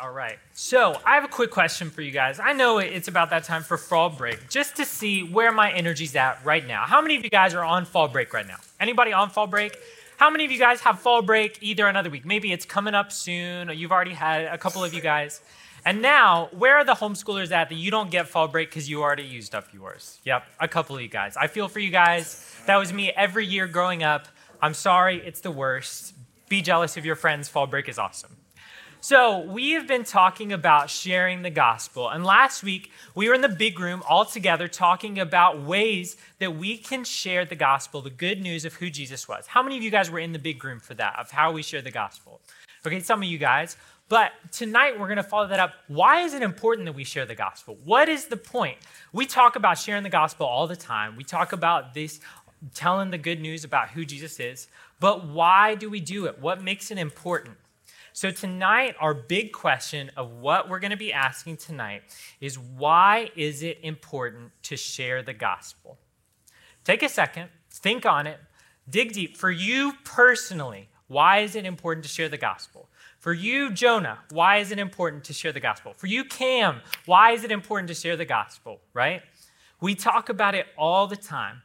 all right. So I have a quick question for you guys. I know it's about that time for fall break, just to see where my energy's at right now. How many of you guys are on fall break right now? Anybody on fall break? How many of you guys have fall break either another week? Maybe it's coming up soon, or you've already had a couple of you guys. And now, where are the homeschoolers at that you don't get fall break because you already used up yours? Yep, a couple of you guys. I feel for you guys. That was me every year growing up. I'm sorry, it's the worst. Be jealous of your friends. Fall break is awesome. So, we have been talking about sharing the gospel. And last week, we were in the big room all together talking about ways that we can share the gospel, the good news of who Jesus was. How many of you guys were in the big room for that, of how we share the gospel? Okay, some of you guys. But tonight, we're going to follow that up. Why is it important that we share the gospel? What is the point? We talk about sharing the gospel all the time. We talk about this, telling the good news about who Jesus is. But why do we do it? What makes it important? So, tonight, our big question of what we're going to be asking tonight is why is it important to share the gospel? Take a second, think on it, dig deep. For you personally, why is it important to share the gospel? For you, Jonah, why is it important to share the gospel? For you, Cam, why is it important to share the gospel, right? We talk about it all the time.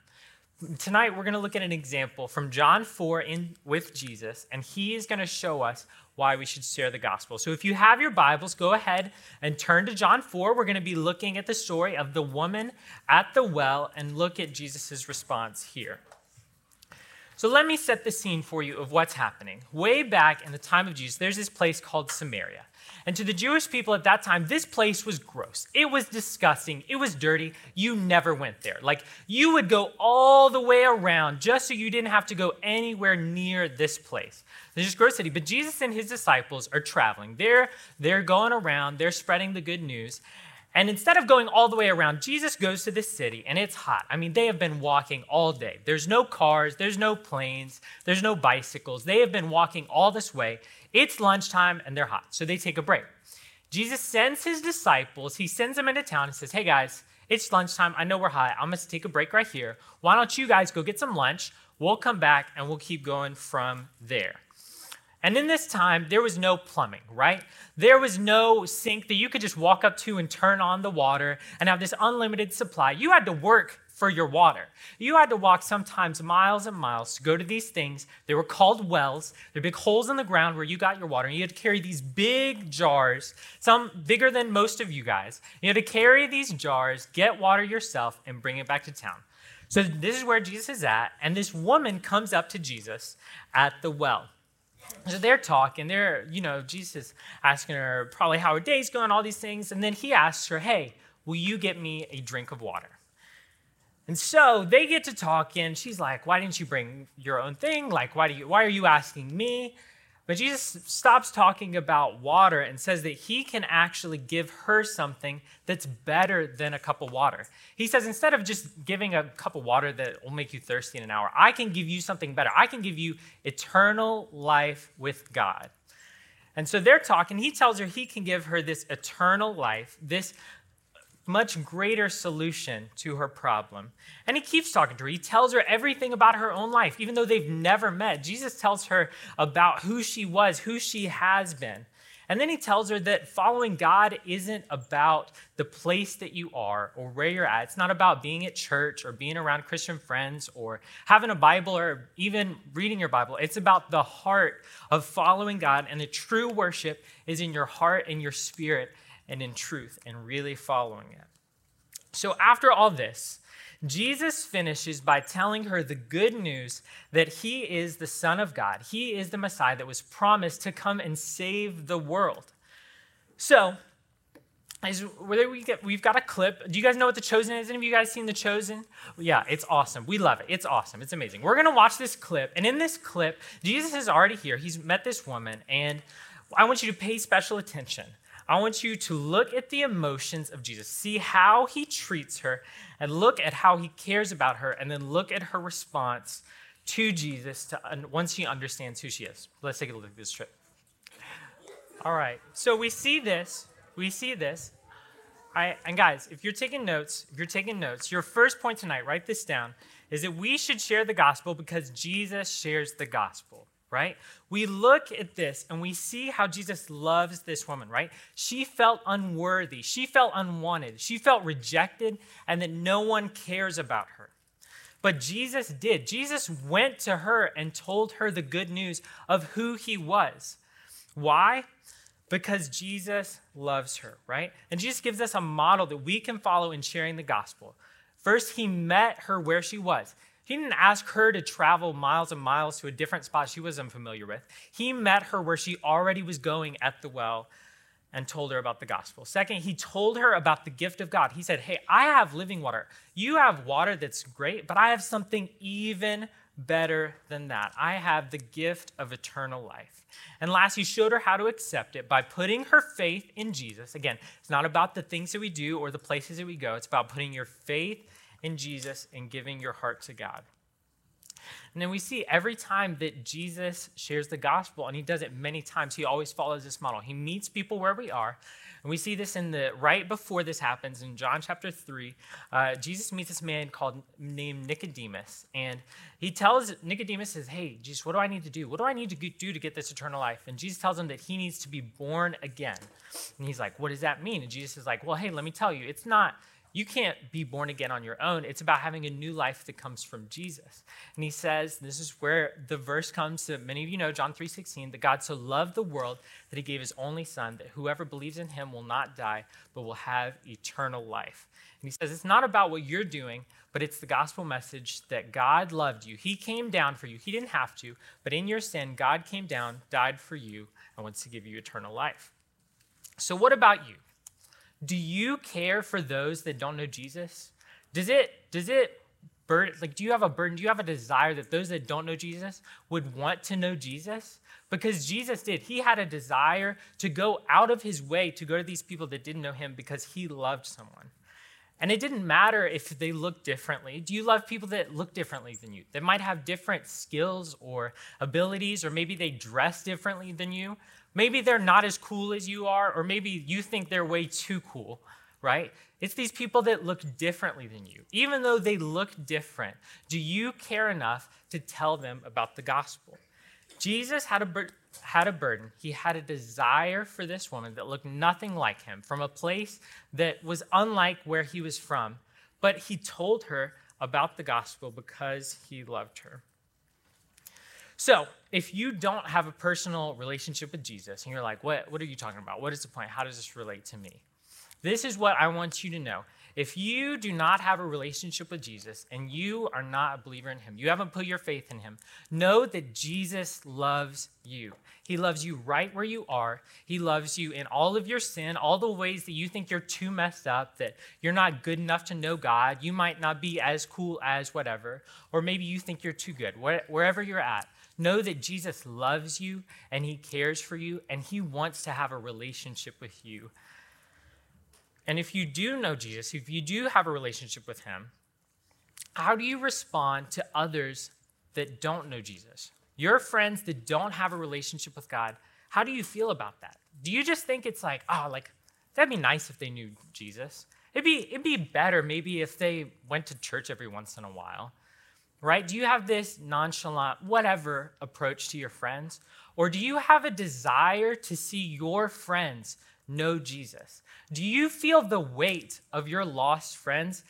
Tonight, we're going to look at an example from John 4 in, with Jesus, and he is going to show us why we should share the gospel. So if you have your Bibles, go ahead and turn to John 4. We're going to be looking at the story of the woman at the well and look at Jesus' response here. So let me set the scene for you of what's happening. Way back in the time of Jesus, there's this place called Samaria. And to the Jewish people at that time, this place was gross. It was disgusting. It was dirty. You never went there. Like, you would go all the way around just so you didn't have to go anywhere near this place. This is gross city. But Jesus and his disciples are traveling. They're, they're going around, they're spreading the good news. And instead of going all the way around, Jesus goes to this city and it's hot. I mean, they have been walking all day. There's no cars, there's no planes, there's no bicycles. They have been walking all this way. It's lunchtime and they're hot, so they take a break. Jesus sends his disciples, he sends them into town and says, Hey guys, it's lunchtime. I know we're hot. I'm going to take a break right here. Why don't you guys go get some lunch? We'll come back and we'll keep going from there. And in this time, there was no plumbing, right? There was no sink that you could just walk up to and turn on the water and have this unlimited supply. You had to work for your water. You had to walk sometimes miles and miles to go to these things. They were called wells. They're big holes in the ground where you got your water. And you had to carry these big jars, some bigger than most of you guys. You had to carry these jars, get water yourself, and bring it back to town. So this is where Jesus is at. And this woman comes up to Jesus at the well. So they're talking, they're, you know, Jesus asking her probably how her day's going, all these things. And then he asks her, Hey, will you get me a drink of water? And so they get to talking. She's like, Why didn't you bring your own thing? Like, why do you why are you asking me? But Jesus stops talking about water and says that he can actually give her something that's better than a cup of water. He says, instead of just giving a cup of water that will make you thirsty in an hour, I can give you something better. I can give you eternal life with God. And so they're talking. He tells her he can give her this eternal life, this much greater solution to her problem. And he keeps talking to her. He tells her everything about her own life, even though they've never met. Jesus tells her about who she was, who she has been. And then he tells her that following God isn't about the place that you are or where you're at. It's not about being at church or being around Christian friends or having a Bible or even reading your Bible. It's about the heart of following God. And the true worship is in your heart and your spirit and in truth and really following it. So, after all this, Jesus finishes by telling her the good news that he is the Son of God. He is the Messiah that was promised to come and save the world. So, as where we get, we've got a clip. Do you guys know what The Chosen is? Any of you guys seen The Chosen? Yeah, it's awesome. We love it. It's awesome. It's amazing. We're going to watch this clip. And in this clip, Jesus is already here. He's met this woman. And I want you to pay special attention I want you to look at the emotions of Jesus, see how he treats her, and look at how he cares about her, and then look at her response to Jesus to, once she understands who she is. Let's take a look at this trip. All right, so we see this. We see this. I, and guys, if you're taking notes, if you're taking notes, your first point tonight, write this down, is that we should share the gospel because Jesus shares the gospel right? We look at this and we see how Jesus loves this woman, right? She felt unworthy, she felt unwanted, she felt rejected, and that no one cares about her. But Jesus did. Jesus went to her and told her the good news of who he was. Why? Because Jesus loves her, right? And Jesus gives us a model that we can follow in sharing the gospel. First, he met her where she was. He didn't ask her to travel miles and miles to a different spot she was unfamiliar with. He met her where she already was going at the well and told her about the gospel. Second, he told her about the gift of God. He said, Hey, I have living water. You have water that's great, but I have something even better than that. I have the gift of eternal life. And last, he showed her how to accept it by putting her faith in Jesus. Again, it's not about the things that we do or the places that we go, it's about putting your faith in Jesus and giving your heart to God. And then we see every time that Jesus shares the gospel, and he does it many times, he always follows this model. He meets people where we are. And we see this in the right before this happens in John chapter 3. Uh, Jesus meets this man called named Nicodemus. And he tells Nicodemus, says, Hey, Jesus, what do I need to do? What do I need to do to get this eternal life? And Jesus tells him that he needs to be born again. And he's like, What does that mean? And Jesus is like, Well, hey, let me tell you, it's not you can't be born again on your own. It's about having a new life that comes from Jesus. And he says, this is where the verse comes that many of you know, John 3:16, that God so loved the world that he gave his only son, that whoever believes in him will not die, but will have eternal life. And he says, it's not about what you're doing, but it's the gospel message that God loved you. He came down for you. He didn't have to, but in your sin, God came down, died for you, and wants to give you eternal life. So, what about you? Do you care for those that don't know Jesus? Does it does it burden like do you have a burden? Do you have a desire that those that don't know Jesus would want to know Jesus? Because Jesus did. He had a desire to go out of his way to go to these people that didn't know him because he loved someone. And it didn't matter if they looked differently. Do you love people that look differently than you? That might have different skills or abilities, or maybe they dress differently than you. Maybe they're not as cool as you are, or maybe you think they're way too cool, right? It's these people that look differently than you. Even though they look different, do you care enough to tell them about the gospel? Jesus had a, bur- had a burden. He had a desire for this woman that looked nothing like him, from a place that was unlike where he was from. But he told her about the gospel because he loved her. So, if you don't have a personal relationship with Jesus and you're like, what, what are you talking about? What is the point? How does this relate to me? This is what I want you to know. If you do not have a relationship with Jesus and you are not a believer in him, you haven't put your faith in him, know that Jesus loves you. He loves you right where you are. He loves you in all of your sin, all the ways that you think you're too messed up, that you're not good enough to know God. You might not be as cool as whatever, or maybe you think you're too good. Wherever you're at, Know that Jesus loves you and he cares for you and he wants to have a relationship with you. And if you do know Jesus, if you do have a relationship with him, how do you respond to others that don't know Jesus? Your friends that don't have a relationship with God, how do you feel about that? Do you just think it's like, oh, like that'd be nice if they knew Jesus? It'd be it'd be better maybe if they went to church every once in a while right? Do you have this nonchalant, whatever approach to your friends? Or do you have a desire to see your friends know Jesus? Do you feel the weight of your lost friends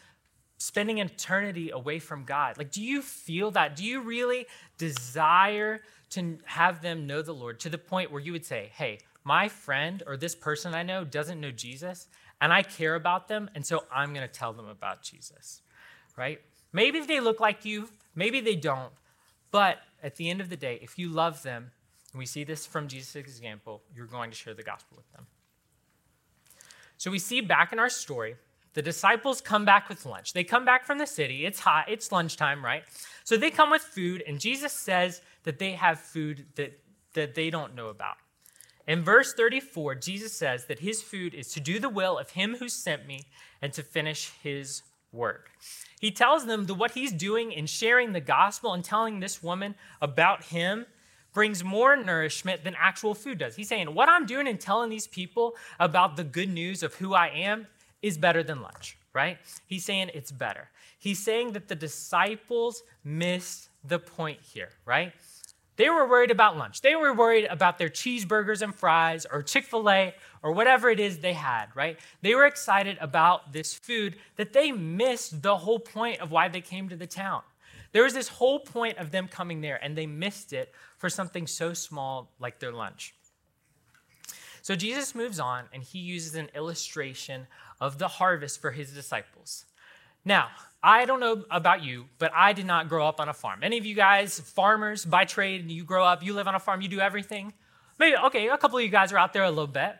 spending eternity away from God? Like, do you feel that? Do you really desire to have them know the Lord to the point where you would say, hey, my friend or this person I know doesn't know Jesus, and I care about them, and so I'm going to tell them about Jesus, right? Maybe they look like you, maybe they don't. But at the end of the day, if you love them, and we see this from Jesus' example, you're going to share the gospel with them. So we see back in our story, the disciples come back with lunch. They come back from the city. It's hot, it's lunchtime, right? So they come with food, and Jesus says that they have food that, that they don't know about. In verse 34, Jesus says that his food is to do the will of him who sent me and to finish his work. He tells them that what he's doing in sharing the gospel and telling this woman about him brings more nourishment than actual food does. He's saying, What I'm doing in telling these people about the good news of who I am is better than lunch, right? He's saying it's better. He's saying that the disciples missed the point here, right? They were worried about lunch. They were worried about their cheeseburgers and fries or Chick fil A or whatever it is they had, right? They were excited about this food that they missed the whole point of why they came to the town. There was this whole point of them coming there, and they missed it for something so small like their lunch. So Jesus moves on, and he uses an illustration of the harvest for his disciples. Now, I don't know about you, but I did not grow up on a farm. Any of you guys, farmers by trade, and you grow up, you live on a farm, you do everything? Maybe, okay, a couple of you guys are out there a little bit.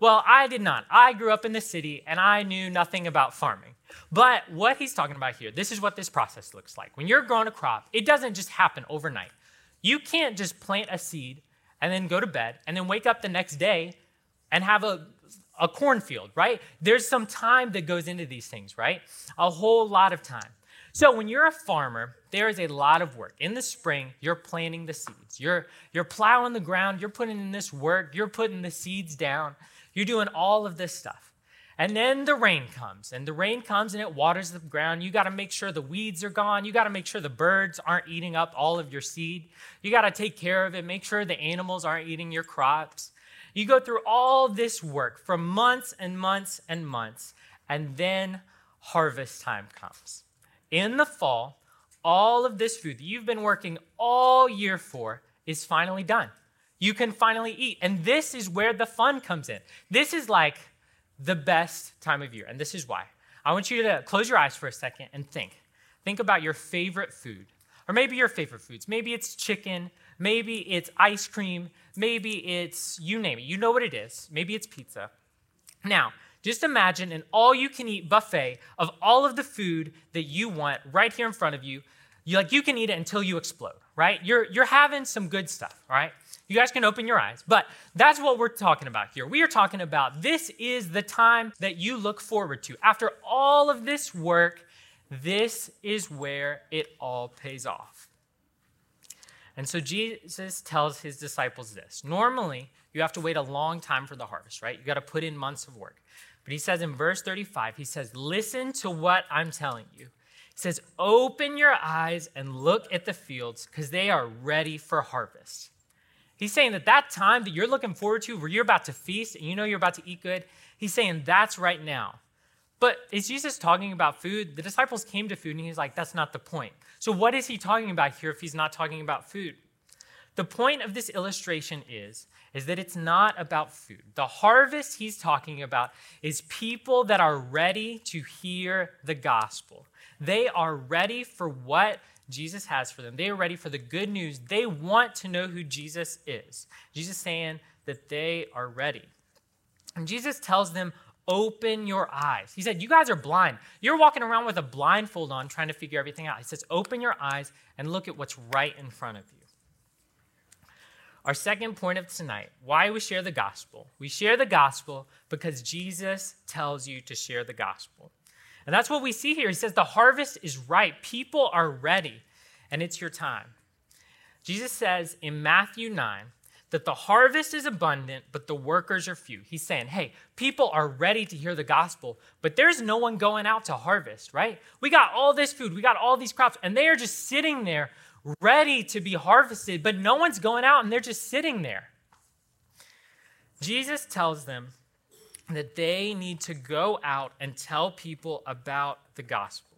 Well, I did not. I grew up in the city and I knew nothing about farming. But what he's talking about here, this is what this process looks like. When you're growing a crop, it doesn't just happen overnight. You can't just plant a seed and then go to bed and then wake up the next day and have a, a cornfield, right? There's some time that goes into these things, right? A whole lot of time. So when you're a farmer, there is a lot of work. In the spring, you're planting the seeds. You're, you're plowing the ground, you're putting in this work, you're putting the seeds down, you're doing all of this stuff. And then the rain comes, and the rain comes and it waters the ground. You got to make sure the weeds are gone. You got to make sure the birds aren't eating up all of your seed. You got to take care of it, make sure the animals aren't eating your crops. You go through all this work for months and months and months, and then harvest time comes. In the fall, all of this food that you've been working all year for is finally done. You can finally eat. And this is where the fun comes in. This is like the best time of year, and this is why. I want you to close your eyes for a second and think. Think about your favorite food, or maybe your favorite foods. Maybe it's chicken, maybe it's ice cream, maybe it's you name it. You know what it is. Maybe it's pizza. Now, just imagine an all you can eat buffet of all of the food that you want right here in front of you. You like you can eat it until you explode, right? You're you're having some good stuff, right? You guys can open your eyes, but that's what we're talking about here. We are talking about this is the time that you look forward to. After all of this work, this is where it all pays off. And so Jesus tells his disciples this. Normally, you have to wait a long time for the harvest, right? You got to put in months of work. But he says in verse 35, he says, Listen to what I'm telling you. He says, Open your eyes and look at the fields because they are ready for harvest. He's saying that that time that you're looking forward to, where you're about to feast and you know you're about to eat good, he's saying that's right now. But is Jesus talking about food? The disciples came to food and he's like, that's not the point. So, what is he talking about here if he's not talking about food? The point of this illustration is, is that it's not about food. The harvest he's talking about is people that are ready to hear the gospel. They are ready for what Jesus has for them. They are ready for the good news. They want to know who Jesus is. Jesus saying that they are ready. And Jesus tells them, Open your eyes. He said, You guys are blind. You're walking around with a blindfold on trying to figure everything out. He says, Open your eyes and look at what's right in front of you. Our second point of tonight why we share the gospel. We share the gospel because Jesus tells you to share the gospel. And that's what we see here. He says, The harvest is ripe, people are ready, and it's your time. Jesus says in Matthew 9 that the harvest is abundant, but the workers are few. He's saying, Hey, people are ready to hear the gospel, but there's no one going out to harvest, right? We got all this food, we got all these crops, and they are just sitting there ready to be harvested, but no one's going out and they're just sitting there. Jesus tells them that they need to go out and tell people about the gospel.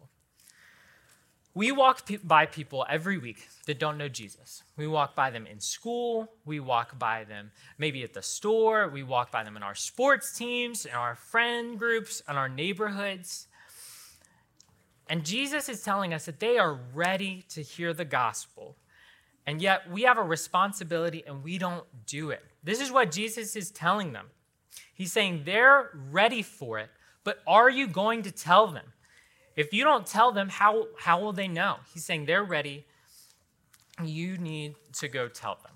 We walk by people every week that don't know Jesus. We walk by them in school, we walk by them maybe at the store, we walk by them in our sports teams, in our friend groups, in our neighborhoods. And Jesus is telling us that they are ready to hear the gospel. And yet we have a responsibility and we don't do it. This is what Jesus is telling them. He's saying they're ready for it, but are you going to tell them? If you don't tell them, how, how will they know? He's saying they're ready. You need to go tell them.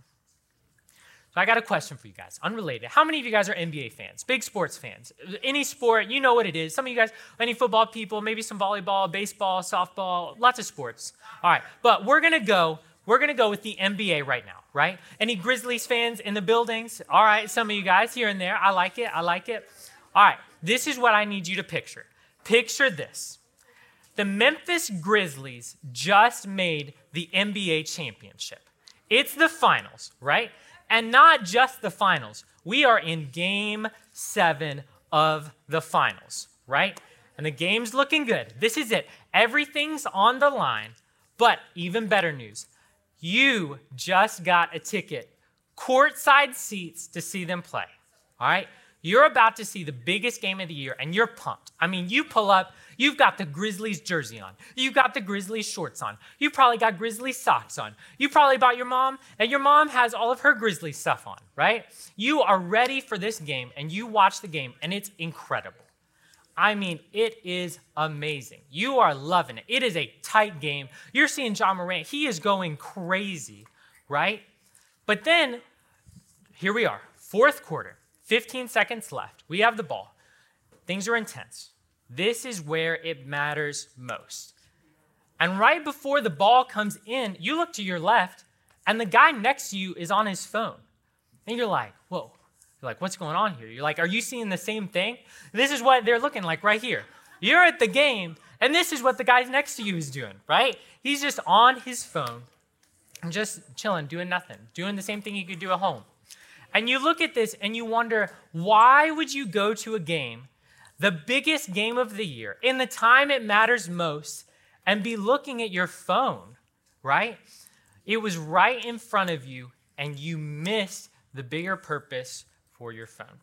So I got a question for you guys, unrelated. How many of you guys are NBA fans, big sports fans? Any sport, you know what it is. Some of you guys, any football people, maybe some volleyball, baseball, softball, lots of sports. All right, but we're gonna go. We're gonna go with the NBA right now right? Any Grizzlies fans in the buildings? All right, some of you guys here and there. I like it. I like it. All right, this is what I need you to picture. Picture this. The Memphis Grizzlies just made the NBA championship. It's the finals, right? And not just the finals. We are in game seven of the finals, right? And the game's looking good. This is it. Everything's on the line. But even better news you just got a ticket, courtside seats to see them play, all right? You're about to see the biggest game of the year and you're pumped. I mean, you pull up, you've got the Grizzlies jersey on. You've got the Grizzlies shorts on. You probably got Grizzlies socks on. You probably bought your mom, and your mom has all of her Grizzlies stuff on, right? You are ready for this game and you watch the game and it's incredible. I mean, it is amazing. You are loving it. It is a tight game. You're seeing Ja Morant. He is going crazy, right? But then, here we are, fourth quarter. 15 seconds left. We have the ball. Things are intense. This is where it matters most. And right before the ball comes in, you look to your left, and the guy next to you is on his phone. And you're like, whoa. You're like, what's going on here? You're like, are you seeing the same thing? This is what they're looking like right here. You're at the game, and this is what the guy next to you is doing, right? He's just on his phone, and just chilling, doing nothing, doing the same thing you could do at home. And you look at this and you wonder, why would you go to a game, the biggest game of the year, in the time it matters most, and be looking at your phone, right? It was right in front of you, and you missed the bigger purpose for your phone.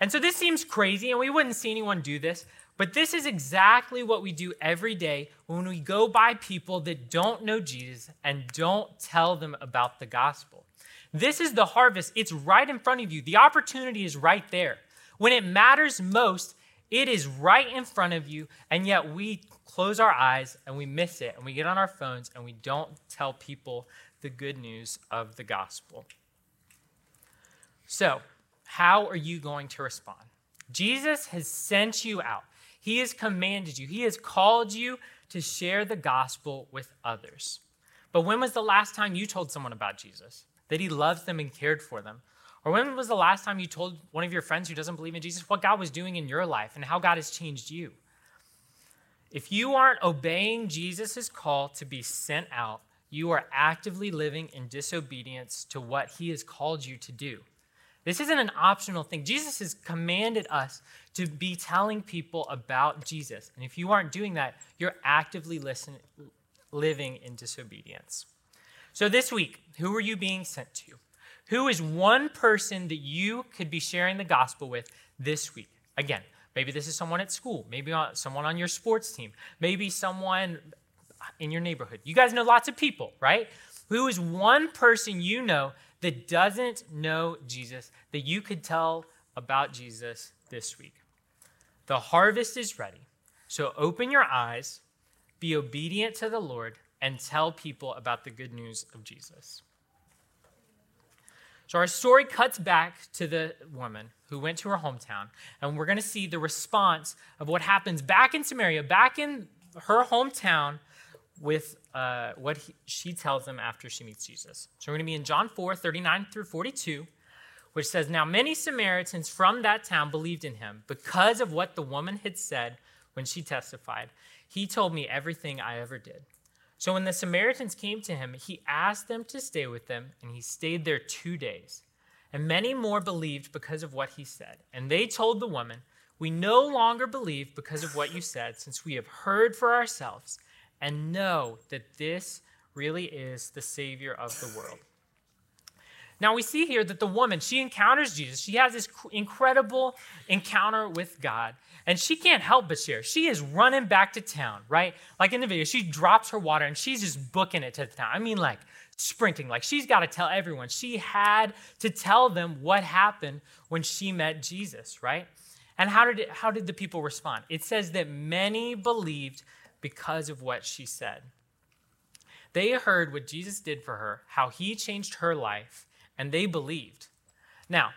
And so this seems crazy, and we wouldn't see anyone do this, but this is exactly what we do every day when we go by people that don't know Jesus and don't tell them about the gospel. This is the harvest. It's right in front of you. The opportunity is right there. When it matters most, it is right in front of you, and yet we close our eyes and we miss it, and we get on our phones and we don't tell people the good news of the gospel. So, how are you going to respond? Jesus has sent you out, He has commanded you, He has called you to share the gospel with others. But when was the last time you told someone about Jesus? That he loves them and cared for them? Or when was the last time you told one of your friends who doesn't believe in Jesus what God was doing in your life and how God has changed you? If you aren't obeying Jesus' call to be sent out, you are actively living in disobedience to what he has called you to do. This isn't an optional thing. Jesus has commanded us to be telling people about Jesus. And if you aren't doing that, you're actively listen, living in disobedience. So this week, who are you being sent to? Who is one person that you could be sharing the gospel with this week? Again, maybe this is someone at school, maybe someone on your sports team, maybe someone in your neighborhood. You guys know lots of people, right? Who is one person you know that doesn't know Jesus that you could tell about Jesus this week? The harvest is ready. So open your eyes, be obedient to the Lord, and tell people about the good news of Jesus. So, our story cuts back to the woman who went to her hometown, and we're going to see the response of what happens back in Samaria, back in her hometown, with uh, what he, she tells them after she meets Jesus. So, we're going to be in John 4 39 through 42, which says, Now many Samaritans from that town believed in him because of what the woman had said when she testified. He told me everything I ever did. So when the Samaritans came to him, he asked them to stay with them, and he stayed there two days. And many more believed because of what he said. And they told the woman, We no longer believe because of what you said, since we have heard for ourselves and know that this really is the Savior of the world. Now we see here that the woman, she encounters Jesus. She has this incredible encounter with God. And she can't help but share. She is running back to town, right? Like in the video, she drops her water and she's just booking it to the town. I mean, like sprinting. Like she's got to tell everyone. She had to tell them what happened when she met Jesus, right? And how did it, how did the people respond? It says that many believed because of what she said. They heard what Jesus did for her, how he changed her life, and they believed. Now,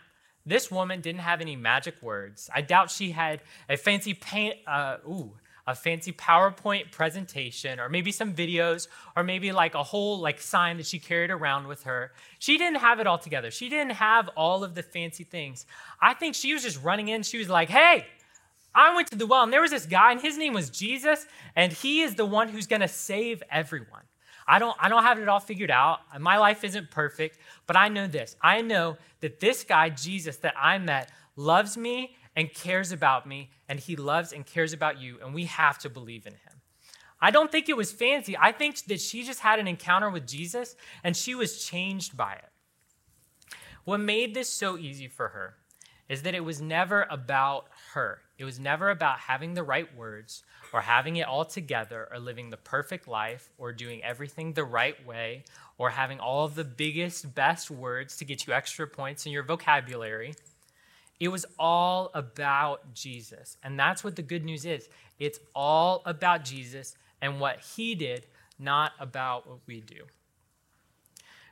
this woman didn't have any magic words. I doubt she had a fancy paint, uh, ooh, a fancy PowerPoint presentation, or maybe some videos, or maybe like a whole like sign that she carried around with her. She didn't have it all together. She didn't have all of the fancy things. I think she was just running in. She was like, "Hey, I went to the well, and there was this guy, and his name was Jesus, and he is the one who's going to save everyone." I don't, I don't have it all figured out. My life isn't perfect, but I know this. I know that this guy, Jesus, that I met, loves me and cares about me, and he loves and cares about you, and we have to believe in him. I don't think it was fancy. I think that she just had an encounter with Jesus and she was changed by it. What made this so easy for her is that it was never about her. It was never about having the right words or having it all together or living the perfect life or doing everything the right way or having all of the biggest, best words to get you extra points in your vocabulary. It was all about Jesus. And that's what the good news is it's all about Jesus and what he did, not about what we do.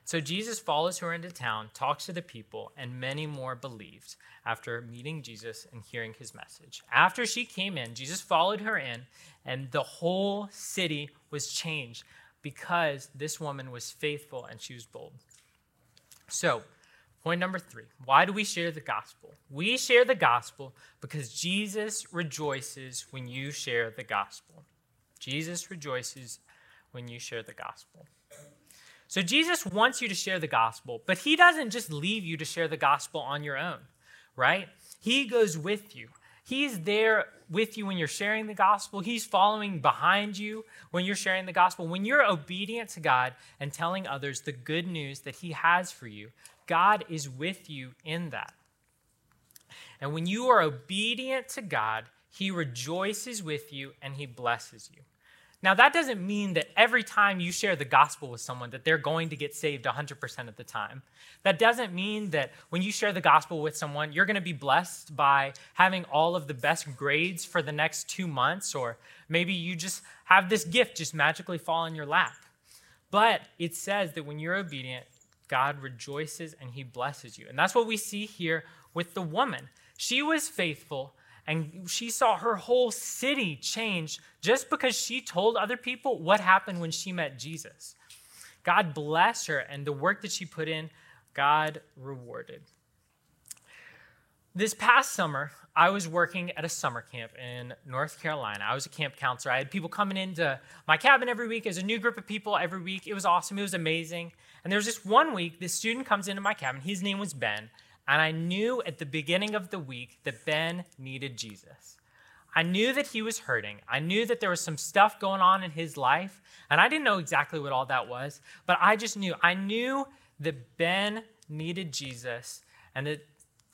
So Jesus follows her into town, talks to the people, and many more believed after meeting Jesus and hearing his message. After she came in, Jesus followed her in, and the whole city was changed because this woman was faithful and she was bold. So, point number three why do we share the gospel? We share the gospel because Jesus rejoices when you share the gospel. Jesus rejoices when you share the gospel. So Jesus wants you to share the gospel, but he doesn't just leave you to share the gospel on your own, right? He goes with you. He's there with you when you're sharing the gospel. He's following behind you when you're sharing the gospel. When you're obedient to God and telling others the good news that He has for you, God is with you in that. And when you are obedient to God, He rejoices with you and He blesses you. Now, that doesn't mean that every time you share the gospel with someone that they're going to get saved 100% of the time. That doesn't mean that when you share the gospel with someone, you're going to be blessed by having all of the best grades for the next two months, or maybe you just have this gift just magically fall in your lap. But it says that when you're obedient, God rejoices and he blesses you. And that's what we see here with the woman. She was faithful and she saw her whole city change just because she told other people what happened when she met Jesus. God blessed her, and the work that she put in, God rewarded. This past summer, I was working at a summer camp in North Carolina. I was a camp counselor. I had people coming into my cabin every week as a new group of people every week. It was awesome. It was amazing. And there was this one week, this student comes into my cabin. His name was Ben. And I knew at the beginning of the week that Ben needed Jesus. I knew that he was hurting. I knew that there was some stuff going on in his life. And I didn't know exactly what all that was, but I just knew. I knew that Ben needed Jesus and that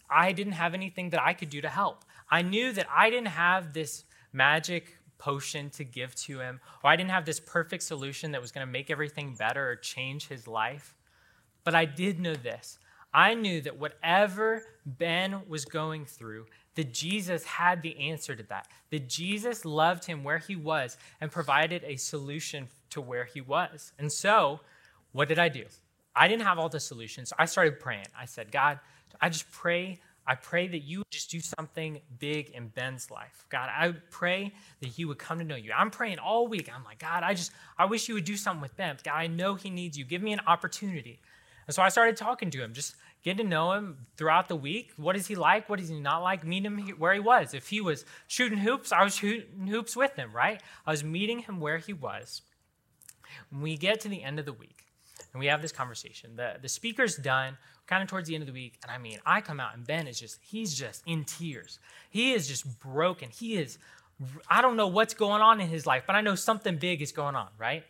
I didn't have anything that I could do to help. I knew that I didn't have this magic potion to give to him, or I didn't have this perfect solution that was going to make everything better or change his life. But I did know this I knew that whatever Ben was going through, that Jesus had the answer to that. That Jesus loved him where he was and provided a solution to where he was. And so, what did I do? I didn't have all the solutions. I started praying. I said, God, I just pray. I pray that you just do something big in Ben's life. God, I pray that he would come to know you. I'm praying all week. I'm like, God, I just, I wish you would do something with Ben. God, I know he needs you. Give me an opportunity. And so I started talking to him, just get to know him throughout the week. What is he like? What is he not like? Meet him where he was. If he was shooting hoops, I was shooting hoops with him, right? I was meeting him where he was. When we get to the end of the week and we have this conversation, the, the speaker's done, kind of towards the end of the week. And I mean, I come out and Ben is just, he's just in tears. He is just broken. He is, I don't know what's going on in his life, but I know something big is going on, right?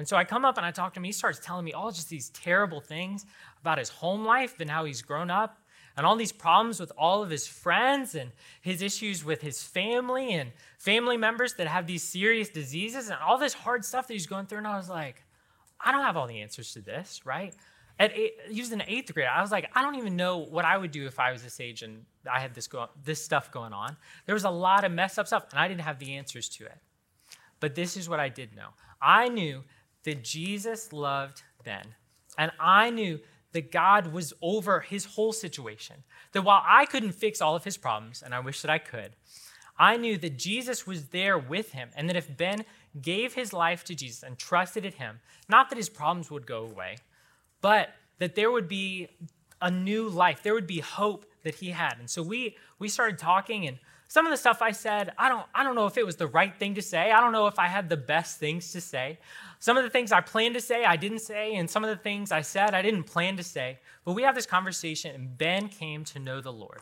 And so I come up and I talk to him. He starts telling me all just these terrible things about his home life and how he's grown up and all these problems with all of his friends and his issues with his family and family members that have these serious diseases and all this hard stuff that he's going through. And I was like, I don't have all the answers to this, right? At eight, he was in eighth grade. I was like, I don't even know what I would do if I was this age and I had this go, this stuff going on. There was a lot of messed up stuff, and I didn't have the answers to it. But this is what I did know. I knew that Jesus loved Ben. And I knew that God was over his whole situation. That while I couldn't fix all of his problems, and I wish that I could, I knew that Jesus was there with him. And that if Ben gave his life to Jesus and trusted in him, not that his problems would go away, but that there would be a new life. There would be hope that he had. And so we we started talking and some of the stuff I said, I don't I don't know if it was the right thing to say. I don't know if I had the best things to say. Some of the things I planned to say, I didn't say, and some of the things I said, I didn't plan to say. But we have this conversation and Ben came to know the Lord.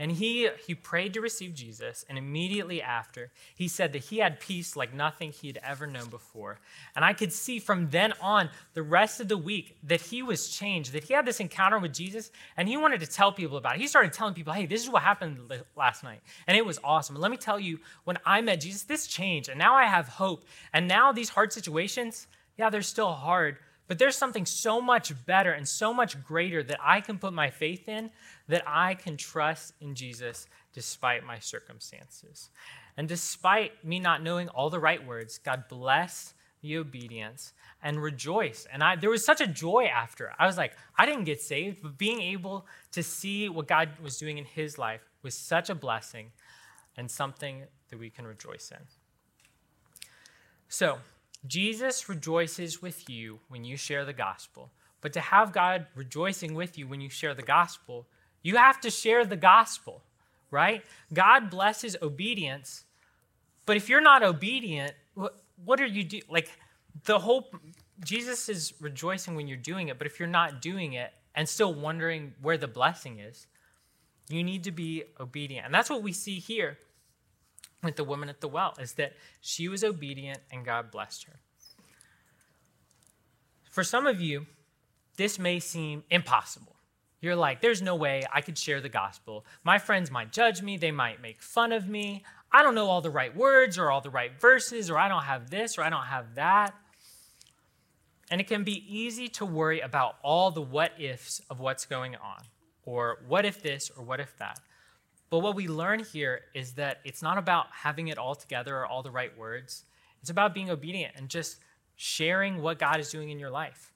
And he, he prayed to receive Jesus, and immediately after, he said that he had peace like nothing he had ever known before. And I could see from then on, the rest of the week, that he was changed, that he had this encounter with Jesus, and he wanted to tell people about it. He started telling people, hey, this is what happened last night. And it was awesome. And let me tell you, when I met Jesus, this changed, and now I have hope. And now these hard situations, yeah, they're still hard, but there's something so much better and so much greater that I can put my faith in that I can trust in Jesus despite my circumstances. And despite me not knowing all the right words, God bless the obedience and rejoice. And I, there was such a joy after. I was like, I didn't get saved, but being able to see what God was doing in his life was such a blessing and something that we can rejoice in. So, Jesus rejoices with you when you share the gospel. But to have God rejoicing with you when you share the gospel, you have to share the gospel, right? God blesses obedience. But if you're not obedient, what, are you doing? Like the whole Jesus is rejoicing when you're doing it, but if you're not doing it and still wondering where the blessing is, you need to be obedient. And that's what we see here with the woman at the well is that she was obedient and God blessed her. For some of you, this may seem impossible. You're like, there's no way I could share the gospel. My friends might judge me, they might make fun of me. I don't know all the right words or all the right verses, or I don't have this or I don't have that. And it can be easy to worry about all the what ifs of what's going on, or what if this or what if that. But what we learn here is that it's not about having it all together or all the right words. It's about being obedient and just sharing what God is doing in your life.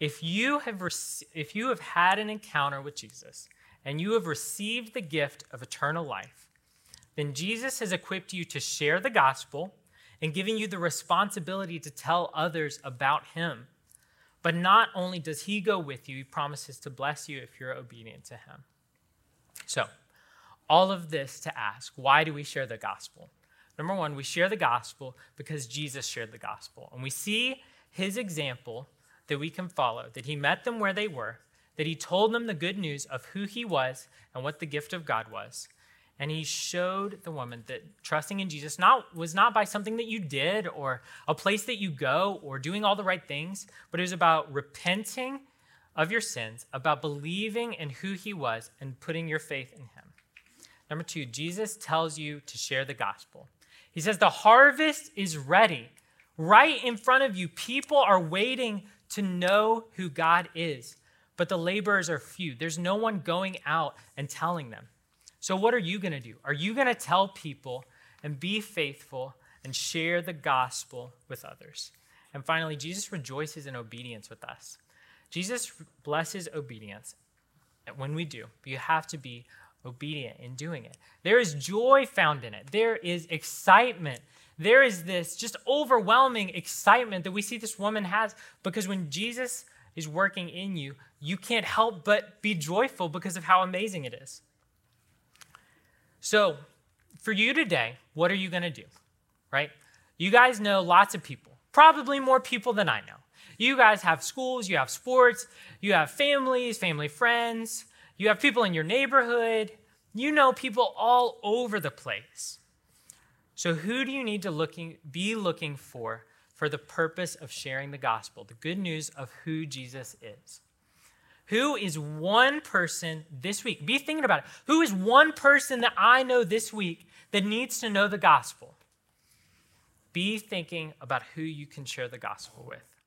If you have rec- if you have had an encounter with Jesus and you have received the gift of eternal life, then Jesus has equipped you to share the gospel and giving you the responsibility to tell others about him. But not only does he go with you, he promises to bless you if you're obedient to him. So, all of this to ask why do we share the gospel? Number one, we share the gospel because Jesus shared the gospel. And we see his example that we can follow that he met them where they were, that he told them the good news of who he was and what the gift of God was. And he showed the woman that trusting in Jesus not, was not by something that you did or a place that you go or doing all the right things, but it was about repenting of your sins, about believing in who he was and putting your faith in him. Number two, Jesus tells you to share the gospel. He says, The harvest is ready. Right in front of you, people are waiting to know who God is, but the laborers are few. There's no one going out and telling them. So, what are you going to do? Are you going to tell people and be faithful and share the gospel with others? And finally, Jesus rejoices in obedience with us. Jesus blesses obedience when we do, but you have to be obedient in doing it. There is joy found in it, there is excitement. There is this just overwhelming excitement that we see this woman has because when Jesus is working in you, you can't help but be joyful because of how amazing it is. So, for you today, what are you going to do? Right? You guys know lots of people, probably more people than I know. You guys have schools, you have sports, you have families, family friends, you have people in your neighborhood. You know people all over the place. So, who do you need to looking, be looking for for the purpose of sharing the gospel, the good news of who Jesus is? Who is one person this week? Be thinking about it. Who is one person that I know this week that needs to know the gospel? Be thinking about who you can share the gospel with.